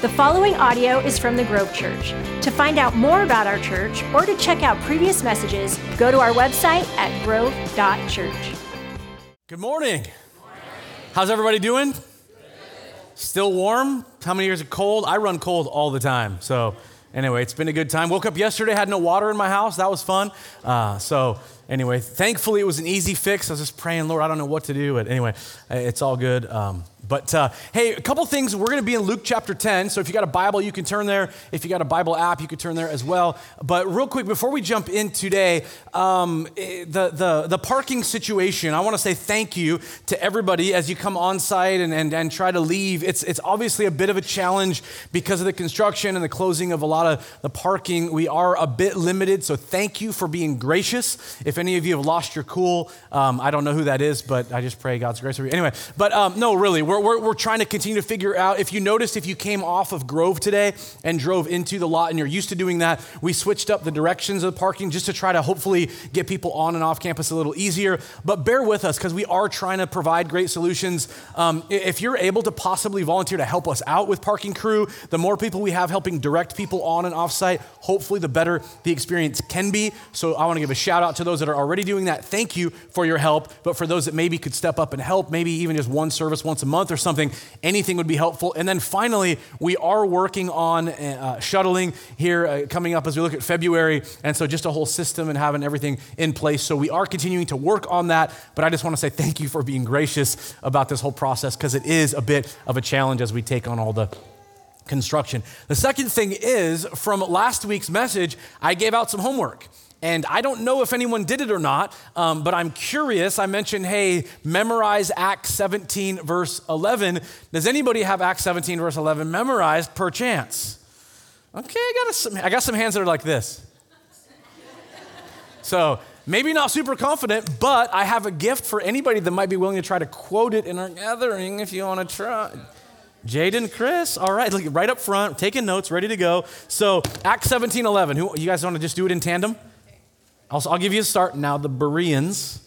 The following audio is from the Grove Church. To find out more about our church or to check out previous messages, go to our website at grove.church. Good morning. How's everybody doing? Still warm? How many years of cold? I run cold all the time. So, anyway, it's been a good time. Woke up yesterday, had no water in my house. That was fun. Uh, so, anyway, thankfully it was an easy fix. I was just praying, Lord, I don't know what to do. But anyway, it's all good. Um, but uh, hey, a couple things. We're going to be in Luke chapter 10. So if you got a Bible, you can turn there. If you got a Bible app, you can turn there as well. But real quick, before we jump in today, um, eh, the, the, the parking situation, I want to say thank you to everybody as you come on site and, and, and try to leave. It's, it's obviously a bit of a challenge because of the construction and the closing of a lot of the parking. We are a bit limited. So thank you for being gracious. If any of you have lost your cool, um, I don't know who that is, but I just pray God's grace over you. Anyway, but um, no, really, we're we're, we're trying to continue to figure out. If you noticed, if you came off of Grove today and drove into the lot and you're used to doing that, we switched up the directions of the parking just to try to hopefully get people on and off campus a little easier. But bear with us because we are trying to provide great solutions. Um, if you're able to possibly volunteer to help us out with parking crew, the more people we have helping direct people on and off site, hopefully the better the experience can be. So I want to give a shout out to those that are already doing that. Thank you for your help. But for those that maybe could step up and help, maybe even just one service once a month or something, anything would be helpful. And then finally, we are working on uh, shuttling here uh, coming up as we look at February. And so just a whole system and having everything in place. So we are continuing to work on that. But I just want to say thank you for being gracious about this whole process because it is a bit of a challenge as we take on all the construction. The second thing is from last week's message, I gave out some homework. And I don't know if anyone did it or not, um, but I'm curious. I mentioned, hey, memorize Acts 17, verse 11. Does anybody have Acts 17, verse 11 memorized per chance? Okay, I got, some, I got some hands that are like this. So maybe not super confident, but I have a gift for anybody that might be willing to try to quote it in our gathering if you want to try. Jaden, Chris, all right, look, right up front, taking notes, ready to go. So, Acts 17, 11. Who, you guys want to just do it in tandem? I'll, I'll give you a start. Now, the Bereans.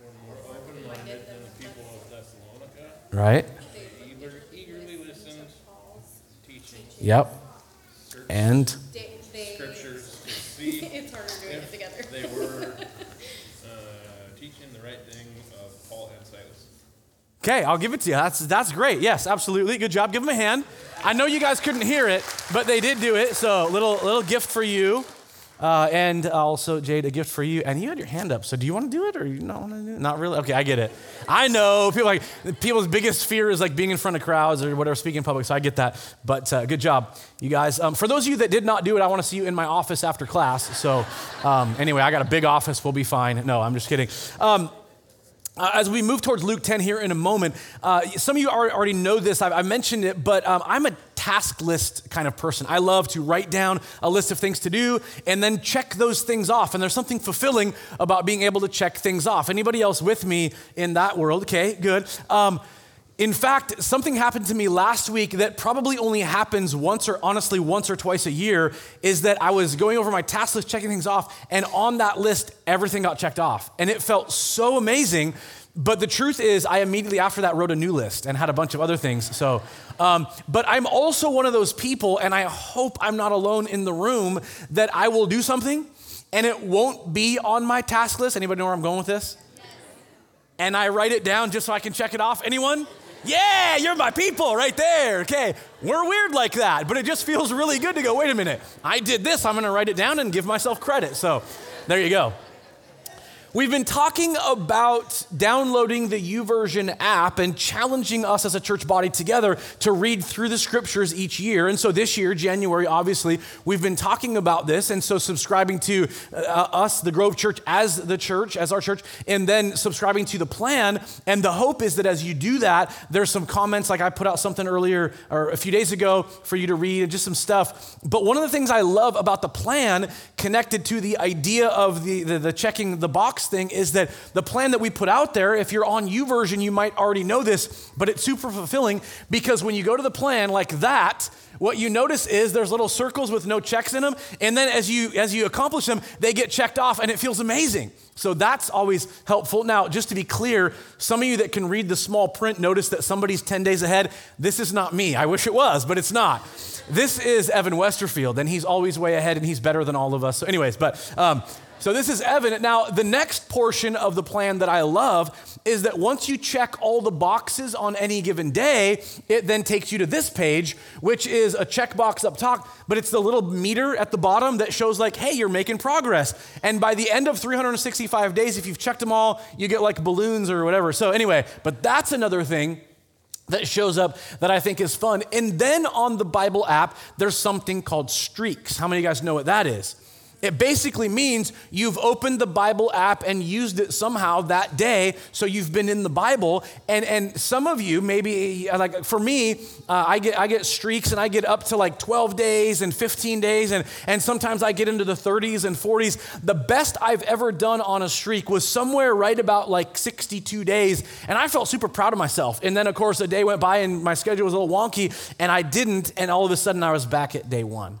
Were more open minded than the people of Thessalonica right? eagerly listened, to teaching. Yep. And They, they, to see. it's harder doing it together. They were teaching the right thing of Paul and Silas. okay, I'll give it to you. That's that's great. Yes, absolutely. Good job. Give them a hand. I know you guys couldn't hear it, but they did do it. So little little gift for you. Uh, and also, Jade, a gift for you. And you had your hand up. So, do you want to do it, or you not want to do it? Not really. Okay, I get it. I know people like people's biggest fear is like being in front of crowds or whatever, speaking in public. So I get that. But uh, good job, you guys. Um, for those of you that did not do it, I want to see you in my office after class. So, um, anyway, I got a big office. We'll be fine. No, I'm just kidding. Um, uh, as we move towards Luke 10 here in a moment, uh, some of you already know this. I've, I mentioned it, but um, I'm a task list kind of person. I love to write down a list of things to do and then check those things off. And there's something fulfilling about being able to check things off. Anybody else with me in that world? Okay, good. Um, in fact, something happened to me last week that probably only happens once or honestly once or twice a year is that I was going over my task list, checking things off, and on that list, everything got checked off. And it felt so amazing. But the truth is, I immediately after that wrote a new list and had a bunch of other things. So, um, but I'm also one of those people, and I hope I'm not alone in the room, that I will do something and it won't be on my task list. Anybody know where I'm going with this? And I write it down just so I can check it off. Anyone? Yeah, you're my people right there. Okay. We're weird like that, but it just feels really good to go, wait a minute. I did this. I'm to write it down and give myself credit. So there you go. We've been talking about downloading the YouVersion app and challenging us as a church body together to read through the scriptures each year. And so this year, January, obviously, we've been talking about this. And so subscribing to uh, us, the Grove Church, as the church, as our church, and then subscribing to the plan. And the hope is that as you do that, there's some comments, like I put out something earlier or a few days ago for you to read and just some stuff. But one of the things I love about the plan connected to the idea of the, the, the checking the box thing is that the plan that we put out there, if you're on YouVersion, you might already know this, but it's super fulfilling because when you go to the plan like that, what you notice is there's little circles with no checks in them, and then as you as you accomplish them, they get checked off, and it feels amazing. So that's always helpful. Now, just to be clear, some of you that can read the small print notice that somebody's 10 days ahead. This is not me. I wish it was, but it's not. This is Evan Westerfield, and he's always way ahead, and he's better than all of us. So, anyways, but um, so this is Evan. Now, the next portion of the plan that I love is that once you check all the boxes on any given day, it then takes you to this page, which is a checkbox up top, but it's the little meter at the bottom that shows, like, hey, you're making progress. And by the end of 365 days, if you've checked them all, you get like balloons or whatever. So, anyway, but that's another thing that shows up that I think is fun. And then on the Bible app, there's something called streaks. How many of you guys know what that is? It basically means you've opened the Bible app and used it somehow that day, so you've been in the Bible. And, and some of you, maybe, like for me, uh, I, get, I get streaks and I get up to like 12 days and 15 days, and, and sometimes I get into the 30s and 40s. The best I've ever done on a streak was somewhere right about like 62 days, and I felt super proud of myself. And then, of course, a day went by and my schedule was a little wonky, and I didn't, and all of a sudden I was back at day one.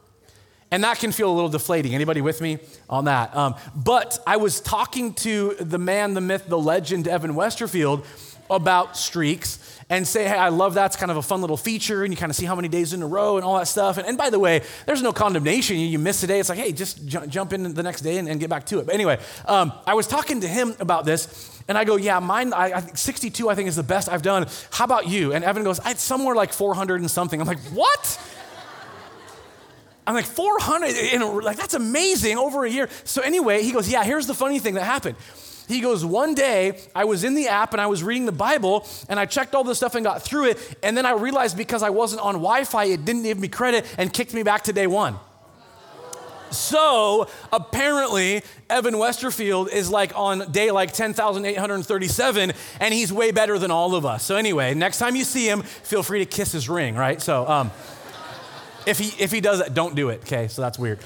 And that can feel a little deflating. Anybody with me on that? Um, but I was talking to the man, the myth, the legend, Evan Westerfield, about streaks and say, hey, I love that. It's kind of a fun little feature, and you kind of see how many days in a row and all that stuff. And, and by the way, there's no condemnation. You, you, miss a day, it's like, hey, just j- jump in the next day and, and, get back to it. But anyway, um, I was talking to him about this, and I go, yeah, mine, I, I, 62, I think, is the best I've done. How about you? And Evan goes, it's somewhere like 400 and something. I'm like, what? I'm like, 400? In like, that's amazing over a year. So, anyway, he goes, Yeah, here's the funny thing that happened. He goes, One day I was in the app and I was reading the Bible and I checked all this stuff and got through it. And then I realized because I wasn't on Wi Fi, it didn't give me credit and kicked me back to day one. So apparently, Evan Westerfield is like on day like 10,837, and he's way better than all of us. So, anyway, next time you see him, feel free to kiss his ring, right? So, um, if he, if he does that, don't do it, okay? So that's weird.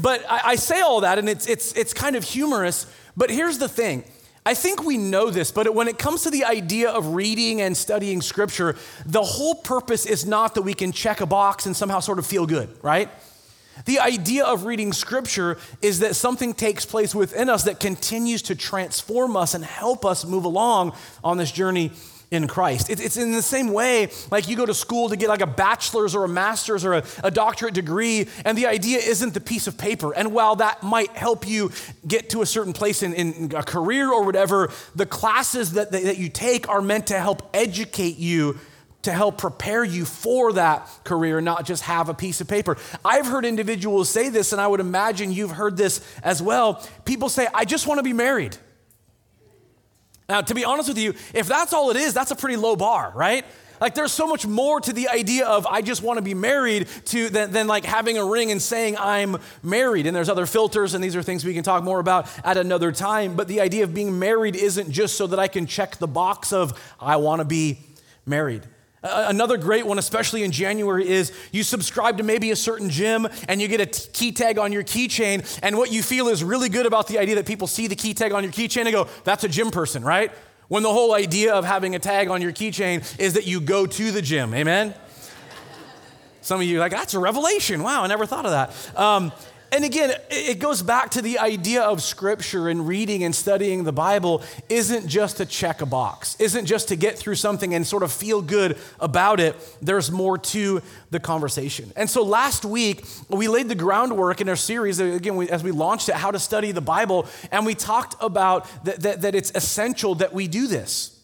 But I, I say all that, and it's, it's, it's kind of humorous. But here's the thing I think we know this, but when it comes to the idea of reading and studying scripture, the whole purpose is not that we can check a box and somehow sort of feel good, right? The idea of reading scripture is that something takes place within us that continues to transform us and help us move along on this journey in Christ. It's in the same way, like you go to school to get like a bachelor's or a master's or a, a, doctorate degree, and the idea isn't the piece of paper. And while that might help you get to a certain place in, in a career or whatever, the classes that, that, that you take are meant to help educate you to help prepare you for that career, not just have a piece of paper. I've heard individuals say this, and I would imagine you've heard this as well. People say, I just want to be married. Now, to be honest with you, if that's all it is, that's a pretty low bar, right? Like there's so much more to the idea of I just want to be married to than, than, like having a ring and saying I'm married. And there's other filters, and these are things we can talk more about at another time. But the idea of being married isn't just so that I can check the box of I want to be married. Another great one, especially in January, is you subscribe to maybe a certain gym and you get a t- key tag on your keychain. And what you feel is really good about the idea that people see the key tag on your keychain and go, that's a gym person, right? When the whole idea of having a tag on your keychain is that you go to the gym. Amen? Some of you like, that's a revelation. Wow, I never thought of that. Um, and again, it goes back to the idea of scripture and reading and studying the Bible isn't just to check a box, isn't just to get through something and sort of feel good about it. There's more to the conversation. And so last week, we laid the groundwork in our series, again, we, as we launched it, How to Study the Bible, and we talked about that, that, that it's essential that we do this.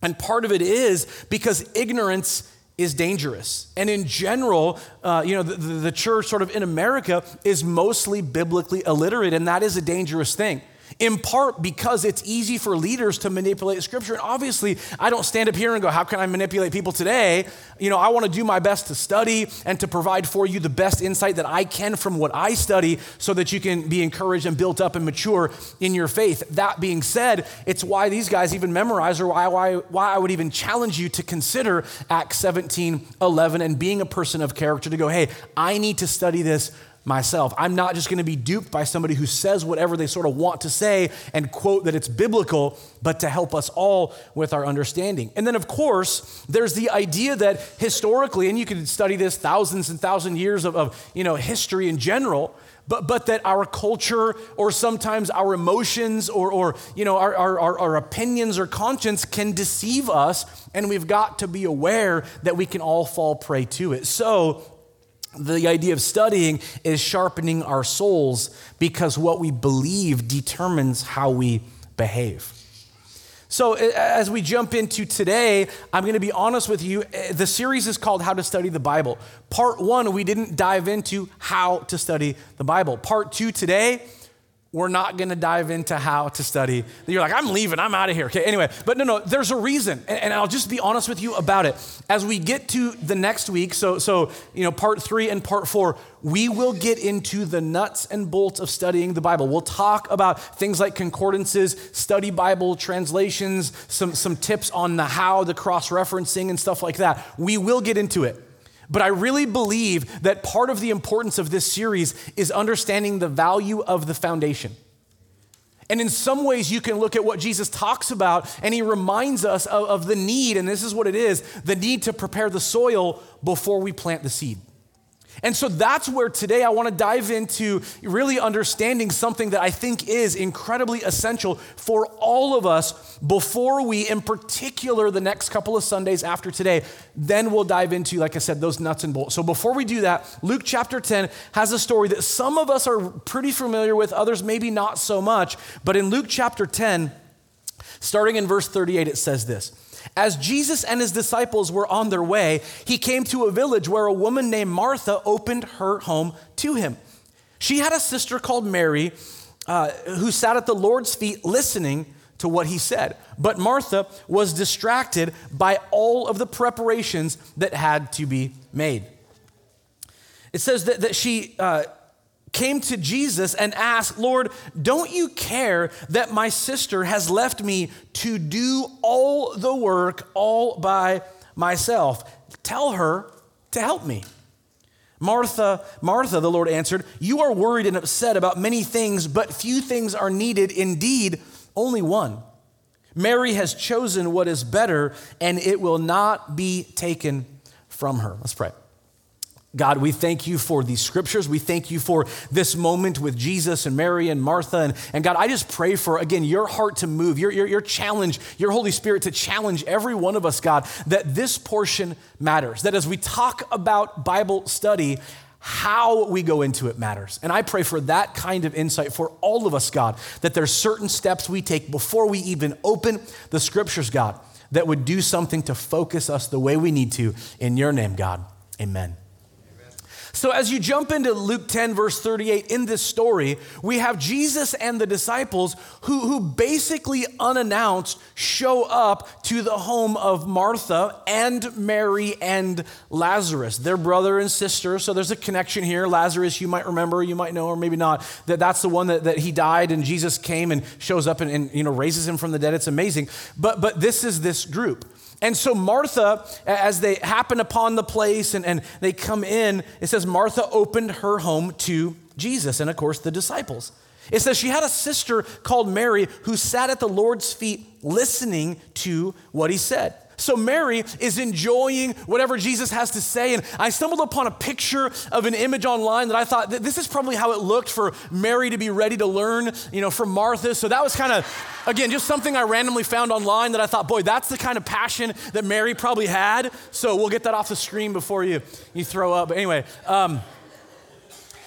And part of it is because ignorance is dangerous. And in general, uh, you know, the, the church sort of in America is mostly biblically illiterate, and that is a dangerous thing in part because it's easy for leaders to manipulate scripture. And obviously, I don't stand up here and go, How can I manipulate people today? You know, I want to do my best to study and to provide for you the best insight that I can from what I study so that you can be encouraged and built up and mature in your faith. That being said, it's why these guys even memorize or why, why, why I would even challenge you to consider Acts 17 11 and being a person of character to go, Hey, I need to study this myself. I'm not just going to be duped by somebody who says whatever they sort of want to say and quote that it's biblical, but to help us all with our understanding. And then, of course, there's the idea that historically, and you could study this thousands and thousands years of, of you know, history in general, but, but that our culture or sometimes our emotions or, or you know, our, our, our opinions or conscience can deceive us, and we've got to be aware that we can all fall prey to it. So, the idea of studying is sharpening our souls because what we believe determines how we behave. So, as we jump into today, I'm going to be honest with you. Eh, the series is called How to Study the Bible. Part one, we didn't dive into how to study the Bible. Part two today, we're not going to dive into how to study. You're like, I'm leaving, I'm out of here. Okay, anyway, but no, no, there's a reason. And, I'll just be honest with you about it. As we get to the next week, so, so, you know, part three and part four, we will get into the nuts and bolts of studying the Bible. We'll talk about things like concordances, study Bible translations, some, some tips on the how, the cross referencing, and stuff like that. We will get into it. But I really believe that part of the importance of this series is understanding the value of the foundation. And in some ways, you can look at what Jesus talks about, and he reminds us of, of, the need, and this is what it is the need to prepare the soil before we plant the seed. And so that's where today I want to dive into really understanding something that I think is incredibly essential for all of us before we, in particular, the next couple of Sundays after today, then we'll dive into, like I said, those nuts and bolts. So before we do that, Luke chapter 10 has a story that some of us are pretty familiar with, others maybe not so much. But in Luke chapter 10, starting in verse 38, it says this. As Jesus and his disciples were on their way, he came to a village where a woman named Martha opened her home to him. She had a sister called Mary uh, who sat at the Lord's feet listening to what he said. But Martha was distracted by all of the preparations that had to be made. It says that, that she. Uh, came to Jesus and asked, Lord, don't you care that my sister has left me to do all the work all by myself? Tell her to help me. Martha, Martha, the Lord answered, You are worried and upset about many things, but few things are needed. Indeed, only one. Mary has chosen what is better, and it will not be taken from her. Let's pray. God, we thank you for these scriptures. We thank you for this moment with Jesus and Mary and Martha. And, and God, I just pray for, again, your heart to move, your, your, your challenge, your Holy Spirit to challenge every one of us, God, that this portion matters. That as we talk about Bible study, how we go into it matters. And I pray for that kind of insight for all of us, God, that there's certain steps we take before we even open the scriptures, God, that would do something to focus us the way we need to. In your name, God. Amen. So, as you jump into Luke 10, verse 38, in this story, we have Jesus and the disciples who, who basically unannounced show up to the home of Martha and Mary and Lazarus. They're brother and sister, so there's a connection here. Lazarus, you might remember, you might know, or maybe not, that that's the one that, that he died and Jesus came and shows up and, and you know, raises him from the dead. It's amazing. But, but this is this group. And so Martha, as they happen upon the place and, and they come in, it says Martha opened her home to Jesus and, of course, the disciples. It says she had a sister called Mary who sat at the Lord's feet listening to what he said. So Mary is enjoying whatever Jesus has to say. And I stumbled upon a picture of an image online that I thought this is probably how it looked for Mary to be ready to learn, you know, from Martha. So that was kind of, again, just something I randomly found online that I thought, boy, that's the kind of passion that Mary probably had. So we'll get that off the screen before you, you throw up. But anyway, um,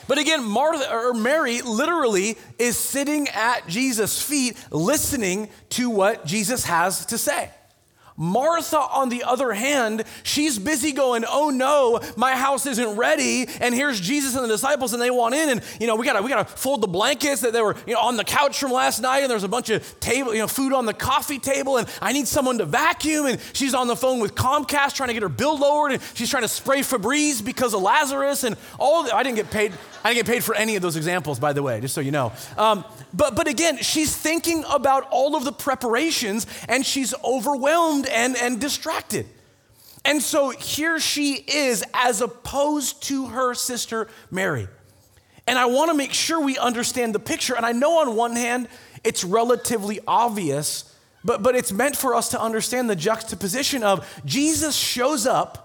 but again, Martha or Mary literally is sitting at Jesus' feet listening to what Jesus has to say. Martha, on the other hand, she's busy going, Oh no, my house isn't ready. And here's Jesus and the disciples, and they want in. And, you know, we gotta, we gotta fold the blankets that they were, you know, on the couch from last night. And there's a bunch of table, you know, food on the coffee table. And I need someone to vacuum. And she's on the phone with Comcast trying to get her bill lowered. And she's trying to spray Febreze because of Lazarus. And all, the, I didn't get paid. I didn't get paid for any of those examples, by the way, just so you know. Um, but, but again, she's thinking about all of the preparations and she's overwhelmed and, and distracted. And so here she is, as opposed to her sister Mary. And I want to make sure we understand the picture. And I know on one hand, it's relatively obvious, but, but it's meant for us to understand the juxtaposition of Jesus shows up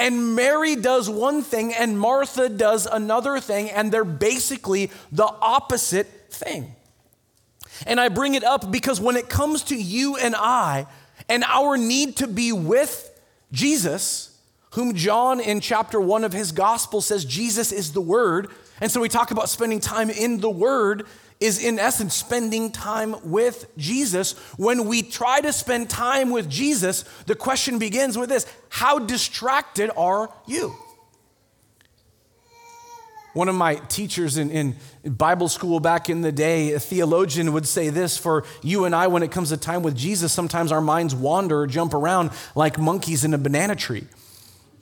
and Mary does one thing and Martha does another thing, and they're basically the opposite thing. And I bring it up because when it comes to you and I and our need to be with Jesus, whom John in chapter one of his gospel says Jesus is the Word, and so we talk about spending time in the Word, is in essence spending time with Jesus. When we try to spend time with Jesus, the question begins with this How distracted are you? One of my teachers in, in, Bible school back in the day, a theologian would say this for you and I when it comes to time with Jesus, sometimes our minds wander or jump around like monkeys in a banana tree.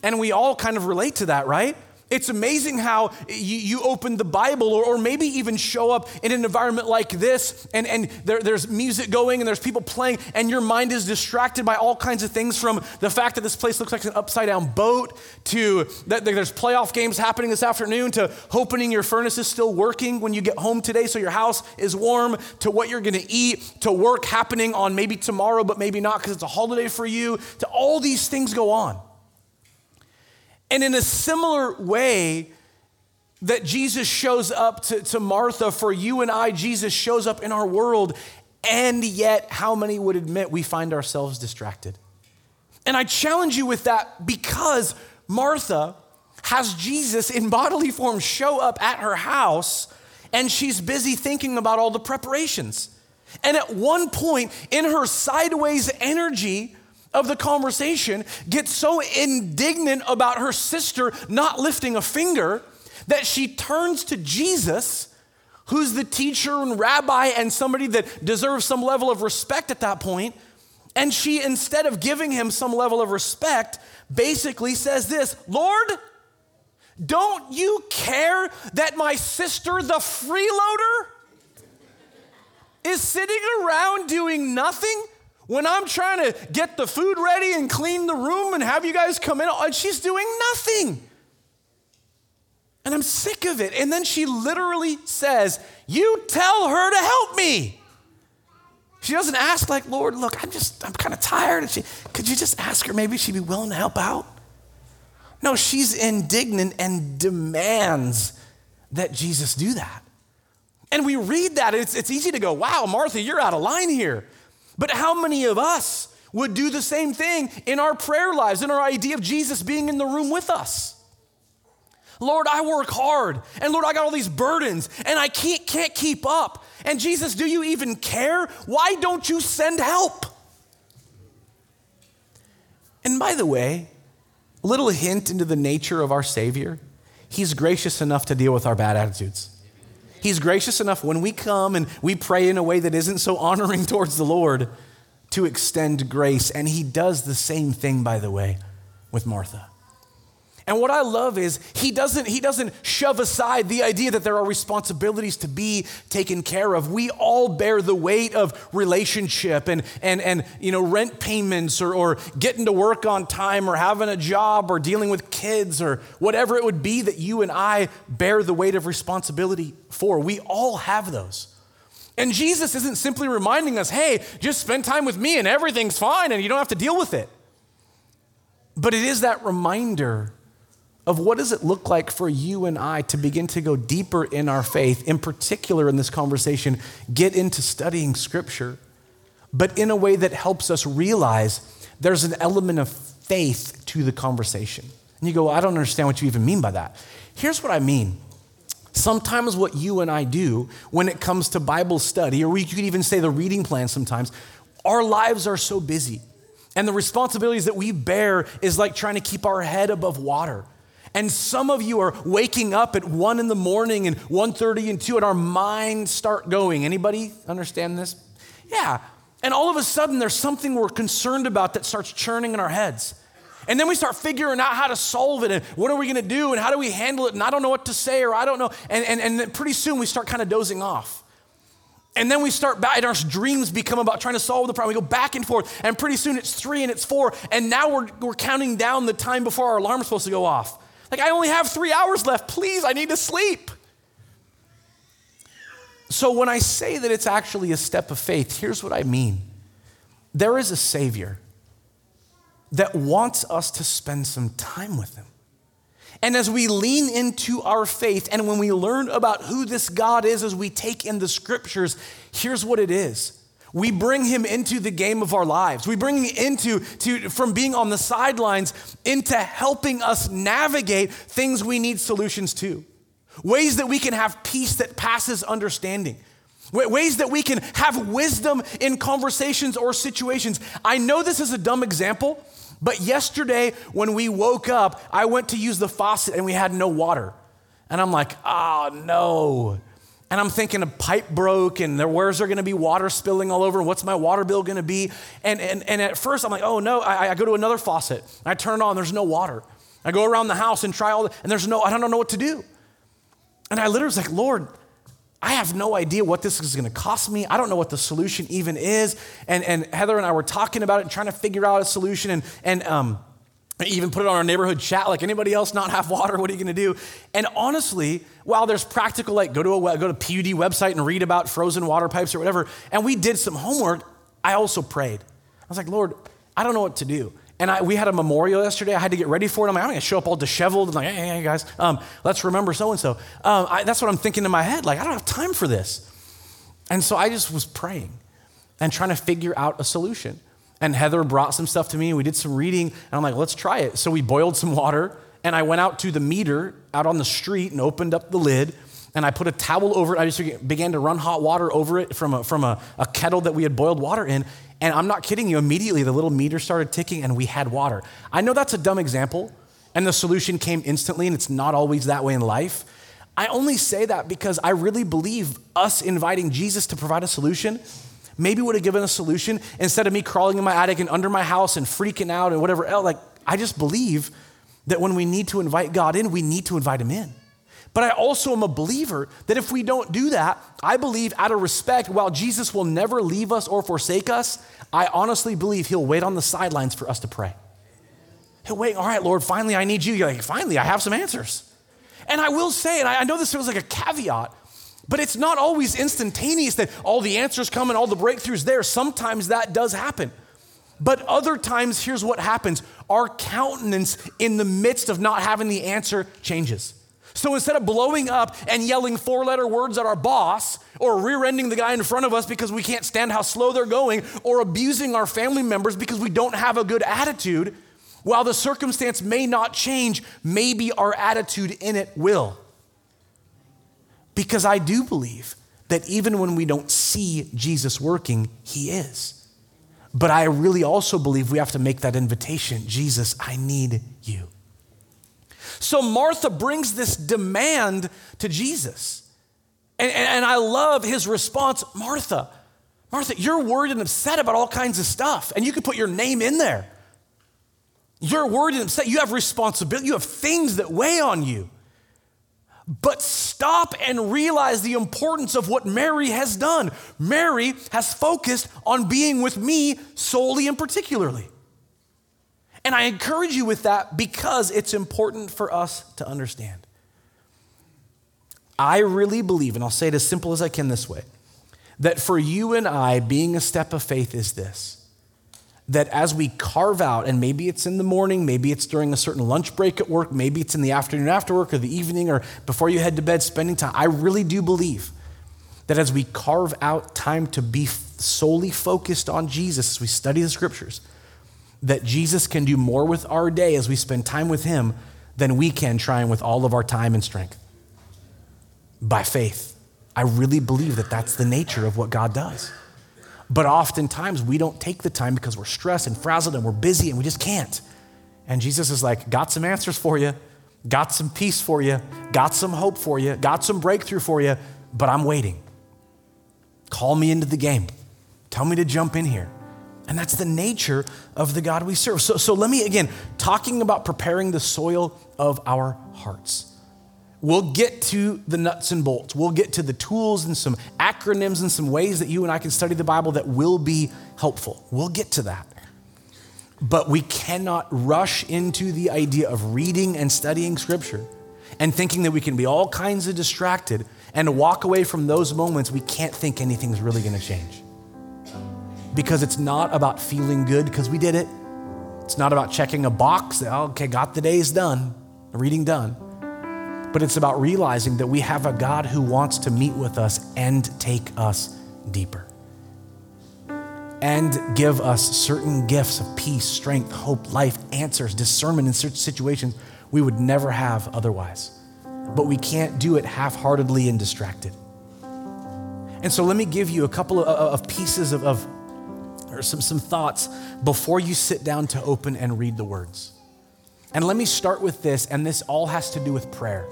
And we all kind of relate to that, right? It's amazing how you, you open the Bible or, or, maybe even show up in an environment like this and, and there, there's music going and there's people playing and your mind is distracted by all kinds of things from the fact that this place looks like an upside down boat to that there's playoff games happening this afternoon to hoping your furnace is still working when you get home today so your house is warm to what you're going to eat to work happening on maybe tomorrow but maybe not because it's a holiday for you to all these things go on. And in a similar way that Jesus shows up to, to Martha, for you and I, Jesus shows up in our world. And yet, how many would admit we find ourselves distracted? And I challenge you with that because Martha has Jesus in bodily form show up at her house and she's busy thinking about all the preparations. And at one point in her sideways energy, of the conversation gets so indignant about her sister not lifting a finger that she turns to Jesus, who's the teacher and rabbi and somebody that deserves some level of respect at that point, and she, instead of giving him some level of respect, basically says this Lord, don't you care that my sister, the freeloader, is sitting around doing nothing? When I'm trying to get the food ready and clean the room and have you guys come in, and she's doing nothing. And I'm sick of it. And then she literally says, You tell her to help me. She doesn't ask, like, Lord, look, I'm just, I'm kind of tired. And she, could you just ask her? Maybe she'd be willing to help out. No, she's indignant and demands that Jesus do that. And we read that, it's, it's easy to go, wow, Martha, you're out of line here. But how many of us would do the same thing in our prayer lives, in our idea of Jesus being in the room with us? Lord, I work hard. And Lord, I got all these burdens and I can't, can't keep up. And Jesus, do you even care? Why don't you send help? And by the way, a little hint into the nature of our Savior. He's gracious enough to deal with our bad attitudes. He's gracious enough when we come and we pray in a way that isn't so honoring towards the Lord to extend grace. And he does the same thing, by the way, with Martha. And what I love is he doesn't, he doesn't shove aside the idea that there are responsibilities to be taken care of. We all bear the weight of relationship and, and, and you know, rent payments or, or getting to work on time or having a job or dealing with kids or whatever it would be that you and I bear the weight of responsibility for. We all have those. And Jesus isn't simply reminding us, hey, just spend time with me and everything's fine and you don't have to deal with it. But it is that reminder of what does it look like for you and I to begin to go deeper in our faith, in particular in this conversation, get into studying scripture, but in a way that helps us realize there's an element of faith to the conversation. And you go, well, I don't understand what you even mean by that. Here's what I mean. Sometimes, what you and I do when it comes to Bible study, or we could even say the reading plan sometimes, our lives are so busy. And the responsibilities that we bear is like trying to keep our head above water. And some of you are waking up at 1 in the morning and 1:30 and 2 and our minds start going. Anybody understand this? Yeah. And all of a sudden there's something we're concerned about that starts churning in our heads. And then we start figuring out how to solve it and what are we going to do and how do we handle it and I don't know what to say or I don't know. And, and, and pretty soon we start kind of dozing off. And then we start back, and our dreams become about trying to solve the problem. We go back and forth, and pretty soon it's three and it's four, and now we're, we're counting down the time before our alarm's supposed to go off. Like, I only have three hours left. Please, I need to sleep. So when I say that it's actually a step of faith, here's what I mean there is a Savior that wants us to spend some time with Him. And as we lean into our faith and when we learn about who this God is as we take in the scriptures, here's what it is. We bring him into the game of our lives. We bring him into to, from being on the sidelines into helping us navigate things we need solutions to. Ways that we can have peace that passes understanding. Ways that we can have wisdom in conversations or situations. I know this is a dumb example, but yesterday, when we woke up, I went to use the faucet and we had no water. And I'm like, oh no. And I'm thinking a pipe broke and there, where's there gonna be water spilling all over? And what's my water bill gonna be? And, and, and at first, I'm like, oh no. I, I go to another faucet. I turn it on, there's no water. I go around the house and try all the, and there's no, I don't know what to do. And I literally was like, Lord, I have no idea what this is to cost me. I don't know what the solution even is. And, and Heather and I were talking about it and trying to figure out a solution and, and um, even put it on our neighborhood chat like anybody else not have water what are you going to do and honestly while there's practical like go to a go to pud website and read about frozen water pipes or whatever and we did some homework i also prayed i was like lord i don't know what to do and I, we had a memorial yesterday. I had to get ready for it. I'm like, I'm going to show up all disheveled and like, hey, hey guys, um, let's remember so and so. That's what I'm thinking in my head. Like, I don't have time for this. And so I just was praying and trying to figure out a solution. And Heather brought some stuff to me. We did some reading, and I'm like, let's try it. So we boiled some water, and I went out to the meter out on the street and opened up the lid. And I put a towel over it. I just began to run hot water over it from a, from a, a kettle that we had boiled water in. And I'm not kidding you, immediately the little meter started ticking and we had water. I know that's a dumb example, and the solution came instantly, and it's not always that way in life. I only say that because I really believe us inviting Jesus to provide a solution maybe would have given a solution instead of me crawling in my attic and under my house and freaking out and whatever else. Like, I just believe that when we need to invite God in, we need to invite Him in. But I also am a believer that if we don't do that, I believe out of respect, while Jesus will never leave us or forsake us, I honestly believe he'll wait on the sidelines for us to pray. He'll wait, all right, Lord, finally I need you. You're like, finally, I have some answers. And I will say, and I know this feels like a caveat, but it's not always instantaneous that all the answers come and all the breakthroughs there. Sometimes that does happen. But other times, here's what happens our countenance in the midst of not having the answer changes. So instead of blowing up and yelling four letter words at our boss, or rear ending the guy in front of us because we can't stand how slow they're going, or abusing our family members because we don't have a good attitude, while the circumstance may not change, maybe our attitude in it will. Because I do believe that even when we don't see Jesus working, He is. But I really also believe we have to make that invitation Jesus, I need you. So Martha brings this demand to Jesus. And, and, and, I love his response Martha, Martha, you're worried and upset about all kinds of stuff, and you can put your name in there. You're worried and upset. You have responsibility, you have things that weigh on you. But stop and realize the importance of what Mary has done. Mary has focused on being with me solely and particularly. And I encourage you with that because it's important for us to understand. I really believe, and I'll say it as simple as I can this way, that for you and I, being a step of faith is this that as we carve out, and maybe it's in the morning, maybe it's during a certain lunch break at work, maybe it's in the afternoon after work or the evening or before you head to bed, spending time, I really do believe that as we carve out time to be solely focused on Jesus, as we study the scriptures, that Jesus can do more with our day as we spend time with Him than we can trying with all of our time and strength. By faith. I really believe that that's the nature of what God does. But oftentimes we don't take the time because we're stressed and frazzled and we're busy and we just can't. And Jesus is like, got some answers for you, got some peace for you, got some hope for you, got some breakthrough for you, but I'm waiting. Call me into the game. Tell me to jump in here. And that's the nature of the God we serve. So, so let me, again, talking about preparing the soil of our hearts. We'll get to the nuts and bolts. We'll get to the tools and some acronyms and some ways that you and I can study the Bible that will be helpful. We'll get to that. But we cannot rush into the idea of reading and studying Scripture and thinking that we can be all kinds of distracted And to walk away from those moments, we can't think anything's really gonna change. Because it's not about feeling good because we did it. It's not about checking a box okay, got the day's done, the reading done. But it's about realizing that we have a God who wants to meet with us and take us deeper and give us certain gifts of peace, strength, hope, life, answers, discernment in certain situations we would never have otherwise. But we can't do it half heartedly and distracted. And so let me give you a couple of, of pieces of, of, or some, some thoughts before you sit down to open and read the words. And let me start with this, and this all has to do with prayer.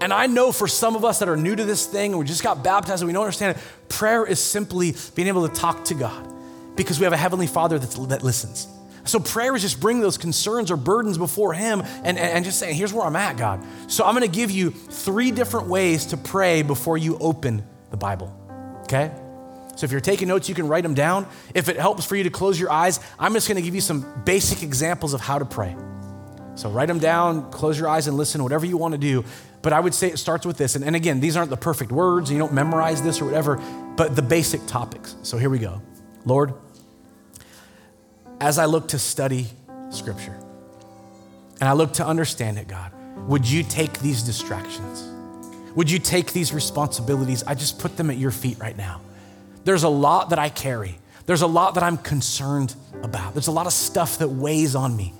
And I know for some of us that are new to this thing and we just got baptized and we don't understand it, prayer is simply being able to talk to God because we have a Heavenly Father that listens. So prayer is just bringing those concerns or burdens before Him and, and just saying, here's where I'm at, God. So I'm gonna give you three different ways to pray before you open the Bible, okay? So if you're taking notes, you can write them down. If it helps for you to close your eyes, I'm just gonna give you some basic examples of how to pray. So write them down, close your eyes and listen, whatever you wanna do. But I would say it starts with this. And, and again, these aren't the perfect words, you don't memorize this or whatever, but the basic topics. So here we go. Lord, as I look to study Scripture and I look to understand it, God, would you take these distractions? Would you take these responsibilities? I just put them at your feet right now. There's a lot that I carry, there's a lot that I'm concerned about, there's a lot of stuff that weighs on me.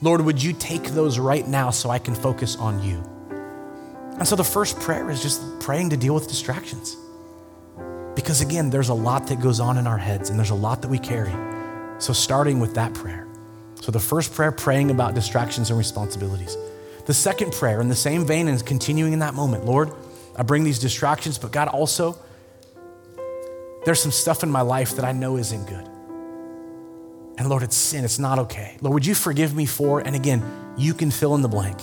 Lord, would you take those right now so I can focus on you? And so the first prayer is just praying to deal with distractions. Because again, there's a lot that goes on in our heads and there's a lot that we carry. So, starting with that prayer. So, the first prayer, praying about distractions and responsibilities. The second prayer, in the same vein and continuing in that moment, Lord, I bring these distractions, but God, also, there's some stuff in my life that I know isn't good. And Lord, it's sin, it's not okay. Lord, would you forgive me for, and again, you can fill in the blank.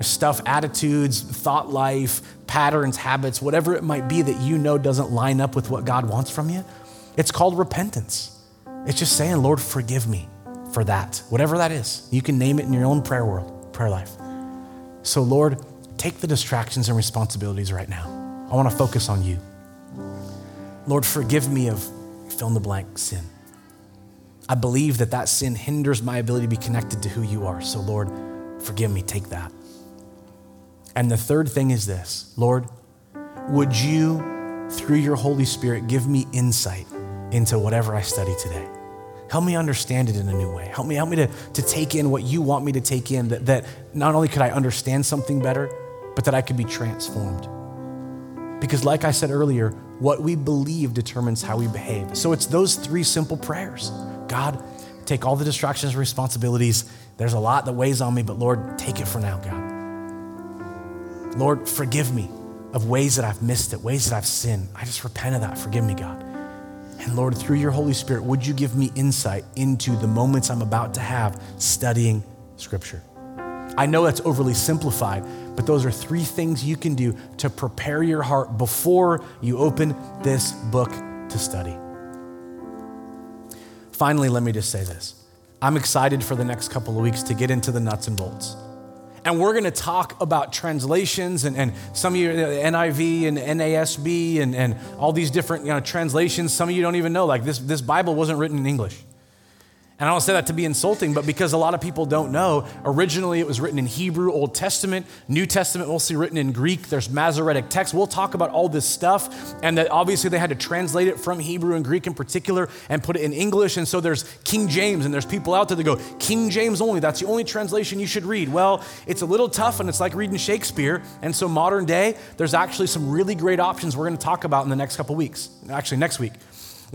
Stuff, attitudes, thought life, patterns, habits, whatever it might be that you know doesn't line up with what God wants from you. It's called repentance. It's just saying, Lord, forgive me for that, whatever that is. You can name it in your own prayer world, prayer life. So, Lord, take the distractions and responsibilities right now. I want to focus on you. Lord, forgive me of fill in the blank sin. I believe that that sin hinders my ability to be connected to who you are. So, Lord, forgive me, take that. And the third thing is this Lord, would you, through your Holy Spirit, give me insight into whatever I study today? Help me understand it in a new way. Help me, help me to, to take in what you want me to take in, that, that not only could I understand something better, but that I could be transformed. Because, like I said earlier, what we believe determines how we behave. So it's those three simple prayers God, take all the distractions and responsibilities. There's a lot that weighs on me, but Lord, take it for now, God. Lord, forgive me of ways that I've missed it, ways that I've sinned. I just repent of that. Forgive me, God. And Lord, through your Holy Spirit, would you give me insight into the moments I'm about to have studying Scripture? I know that's overly simplified, but those are three things you can do to prepare your heart before you open this book to study. Finally, let me just say this I'm excited for the next couple of weeks to get into the nuts and bolts. And we're going to talk about translations and, and some of you, NIV and NASB and, and all these different you know, translations. Some of you don't even know, like this, this Bible wasn't written in English. And I don't say that to be insulting, but because a lot of people don't know, originally it was written in Hebrew, Old Testament, New Testament mostly written in Greek. There's Masoretic text. We'll talk about all this stuff, and that obviously they had to translate it from Hebrew and Greek in particular and put it in English. And so there's King James, and there's people out there that go, King James only, that's the only translation you should read. Well, it's a little tough, and it's like reading Shakespeare. And so modern day, there's actually some really great options we're going to talk about in the next couple weeks, actually next week.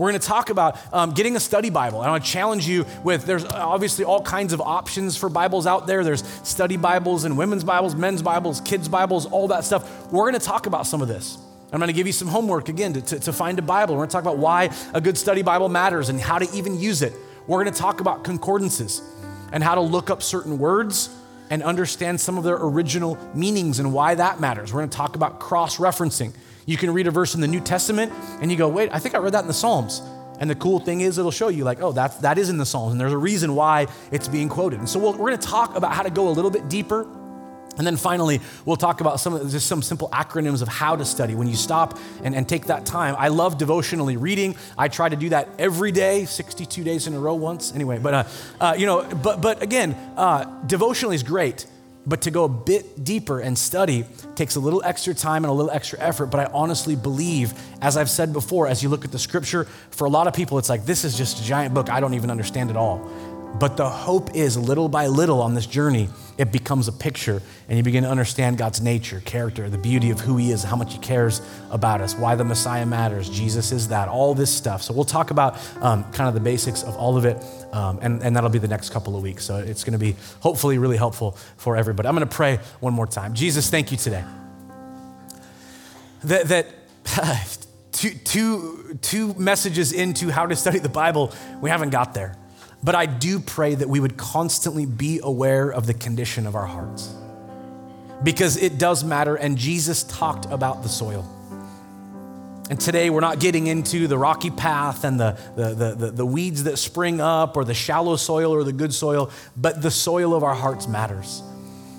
We're going to talk about um, getting a study Bible. And I challenge you with there's obviously all kinds of options for Bibles out there. There's study Bibles and women's Bibles, men's Bibles, kids' Bibles, all that stuff. We're going to talk about some of this. I'm going to give you some homework again to, to, to find a Bible. We're going to talk about why a good study Bible matters and how to even use it. We're going to talk about concordances and how to look up certain words and understand some of their original meanings and why that matters. We're going to talk about cross referencing. You can read a verse in the New Testament and you go, wait, I think I read that in the Psalms. And the cool thing is, it'll show you, like, oh, that's, that is in the Psalms, and there's a reason why it's being quoted. And so we we are going to talk about how to go a little bit deeper And then finally, we'll talk about some just some simple acronyms of how to study. When you stop and, and take that time, I love devotionally reading. I try to do that every day, 62 days in a row once. Anyway, but uh, uh, you know, but but again, uh, devotionally is great. But to go a bit deeper and study takes a little extra time and a little extra effort. But I honestly believe, as I've said before, as you look at the scripture, for a lot of people, it's like, this is just a giant book. I don't even understand it all. But the hope is little by little on this journey, it becomes a picture and you begin to understand God's nature, character, the beauty of who He is, how much He cares about us, why the Messiah matters. Jesus is that, all this stuff. So we'll talk about um, kind of the basics of all of it, um, and, and that'll be the next couple of weeks. So it's going to be hopefully really helpful for everybody. I'm going to pray one more time. Jesus, thank you today. That, that two, two, two messages into how to study the Bible, we haven't got there. But I do pray that we would constantly be aware of the condition of our hearts because it does matter. And Jesus talked about the soil. And today we're not getting into the rocky path and the, the, the, the, weeds that spring up or the shallow soil or the good soil, but the soil of our hearts matters.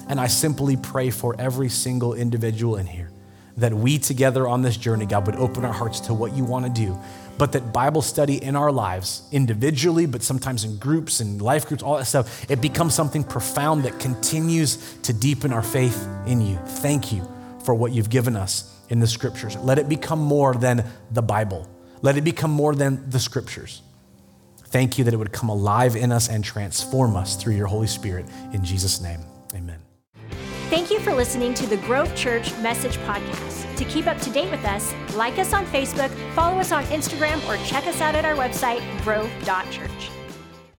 And I simply pray for every single individual in here that we together on this journey, God, would open our hearts to what you want to do but that Bible study in our lives, individually, but sometimes in groups and life groups, all that stuff, it becomes something profound that continues to deepen our faith in you. Thank you for what you've given us in the scriptures. Let it become more than the Bible, let it become more than the scriptures. Thank you that it would come alive in us and transform us through your Holy Spirit. In Jesus' name, amen. Thank you for listening to the Grove Church Message Podcast. To keep up to date with us, like us on Facebook, follow us on Instagram, or check us out at our website, grove.church.